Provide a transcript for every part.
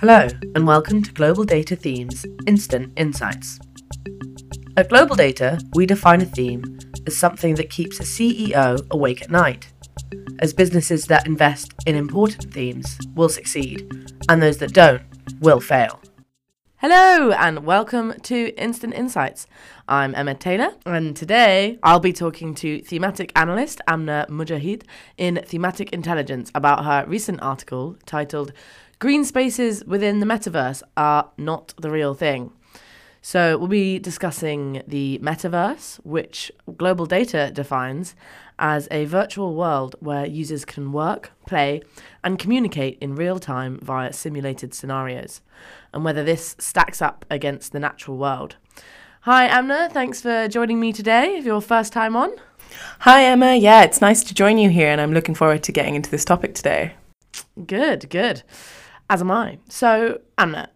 Hello, and welcome to Global Data Themes Instant Insights. At Global Data, we define a theme as something that keeps a CEO awake at night, as businesses that invest in important themes will succeed, and those that don't will fail. Hello, and welcome to Instant Insights. I'm Emma Taylor, and today I'll be talking to thematic analyst Amna Mujahid in Thematic Intelligence about her recent article titled Green Spaces Within the Metaverse Are Not the Real Thing. So, we'll be discussing the metaverse, which Global Data defines as a virtual world where users can work, play, and communicate in real time via simulated scenarios, and whether this stacks up against the natural world. Hi, Amna. Thanks for joining me today. If your first time on. Hi, Emma. Yeah, it's nice to join you here, and I'm looking forward to getting into this topic today. Good, good. As am I. So, Amna,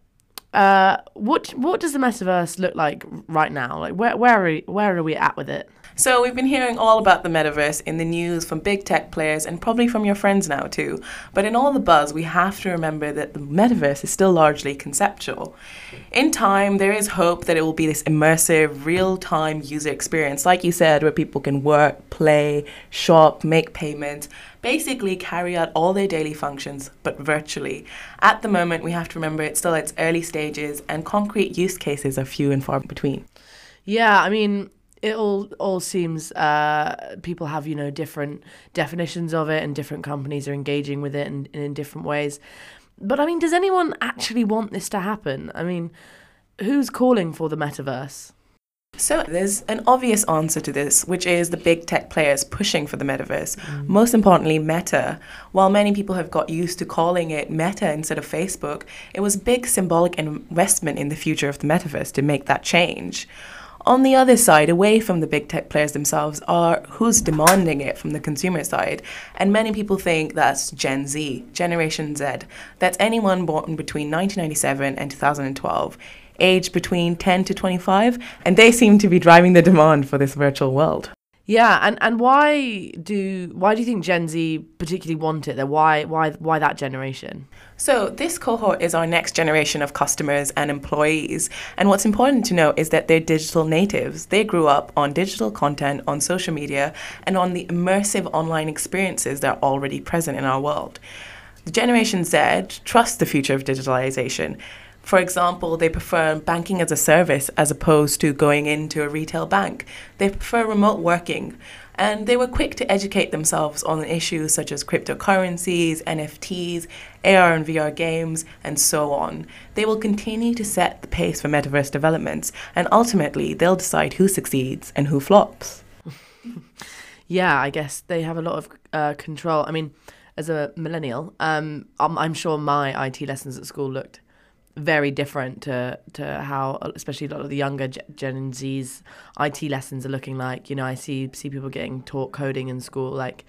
uh, what what does the metaverse look like right now? Like, where where are we, where are we at with it? So, we've been hearing all about the metaverse in the news from big tech players and probably from your friends now too. But in all the buzz, we have to remember that the metaverse is still largely conceptual. In time, there is hope that it will be this immersive, real time user experience, like you said, where people can work, play, shop, make payments, basically carry out all their daily functions, but virtually. At the moment, we have to remember it's still at its early stages and concrete use cases are few and far between. Yeah, I mean, it all all seems uh, people have you know different definitions of it, and different companies are engaging with it in, in different ways. But I mean, does anyone actually want this to happen? I mean, who's calling for the metaverse? So, there's an obvious answer to this, which is the big tech players pushing for the metaverse. Mm. Most importantly, Meta. While many people have got used to calling it Meta instead of Facebook, it was a big symbolic investment in the future of the metaverse to make that change. On the other side, away from the big tech players themselves, are who's demanding it from the consumer side. And many people think that's Gen Z, Generation Z. That's anyone born between 1997 and 2012, aged between 10 to 25, and they seem to be driving the demand for this virtual world. Yeah, and, and why do why do you think Gen Z particularly want it? Why why why that generation? So this cohort is our next generation of customers and employees, and what's important to know is that they're digital natives. They grew up on digital content, on social media, and on the immersive online experiences that are already present in our world. The Generation Z trusts the future of digitalization for example, they prefer banking as a service as opposed to going into a retail bank. They prefer remote working. And they were quick to educate themselves on issues such as cryptocurrencies, NFTs, AR and VR games, and so on. They will continue to set the pace for metaverse developments, and ultimately, they'll decide who succeeds and who flops. yeah, I guess they have a lot of uh, control. I mean, as a millennial, um, I'm, I'm sure my IT lessons at school looked very different to to how especially a lot of the younger Gen Z's IT lessons are looking like. You know, I see see people getting taught coding in school. Like,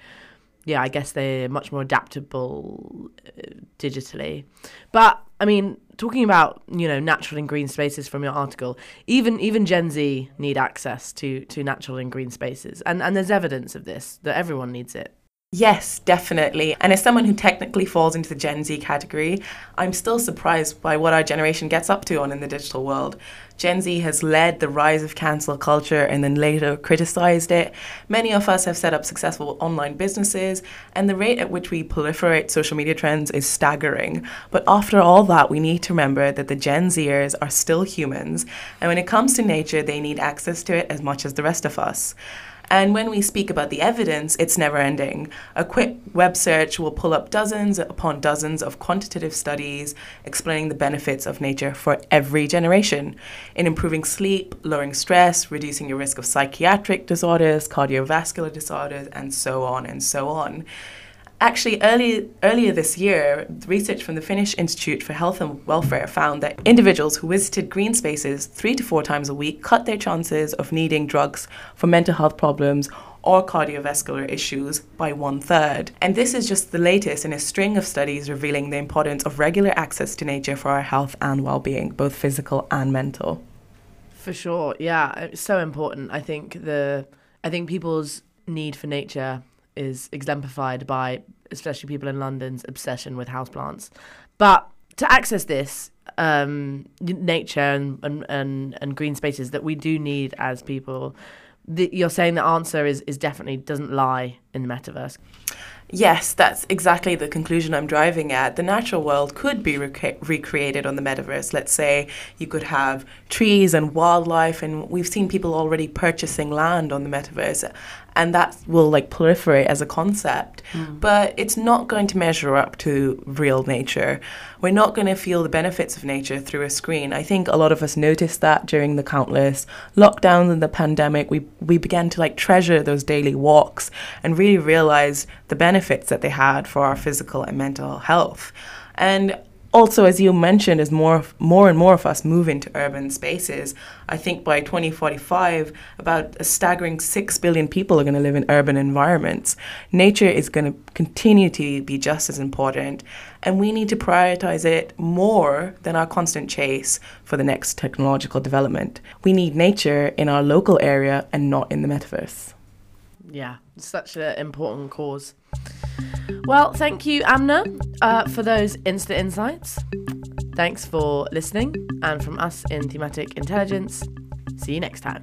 yeah, I guess they're much more adaptable uh, digitally. But I mean, talking about you know natural and green spaces from your article, even even Gen Z need access to to natural and green spaces, and and there's evidence of this that everyone needs it. Yes, definitely. And as someone who technically falls into the Gen Z category, I'm still surprised by what our generation gets up to on in the digital world. Gen Z has led the rise of cancel culture and then later criticized it. Many of us have set up successful online businesses, and the rate at which we proliferate social media trends is staggering. But after all that, we need to remember that the Gen Zers are still humans, and when it comes to nature, they need access to it as much as the rest of us. And when we speak about the evidence, it's never ending. A quick web search will pull up dozens upon dozens of quantitative studies explaining the benefits of nature for every generation in improving sleep, lowering stress, reducing your risk of psychiatric disorders, cardiovascular disorders, and so on and so on. Actually, early, earlier this year, research from the Finnish Institute for Health and Welfare found that individuals who visited green spaces three to four times a week cut their chances of needing drugs for mental health problems or cardiovascular issues by one third. And this is just the latest in a string of studies revealing the importance of regular access to nature for our health and well being, both physical and mental. For sure, yeah, it's so important. I think the I think people's need for nature is exemplified by especially people in London's obsession with houseplants. But to access this um, nature and, and, and, and green spaces that we do need as people, the, you're saying the answer is, is definitely doesn't lie in the metaverse. Yes, that's exactly the conclusion I'm driving at. The natural world could be rec- recreated on the metaverse. Let's say you could have trees and wildlife, and we've seen people already purchasing land on the metaverse and that will like proliferate as a concept. Mm. But it's not going to measure up to real nature. We're not going to feel the benefits of nature through a screen. I think a lot of us noticed that during the countless lockdowns and the pandemic. We we began to like treasure those daily walks and really realize the benefits that they had for our physical and mental health. And also, as you mentioned, as more more and more of us move into urban spaces, I think by 2045, about a staggering six billion people are going to live in urban environments. Nature is going to continue to be just as important, and we need to prioritize it more than our constant chase for the next technological development. We need nature in our local area and not in the metaverse. Yeah, such an important cause. Well, thank you, Amna, uh, for those instant insights. Thanks for listening, and from us in Thematic Intelligence, see you next time.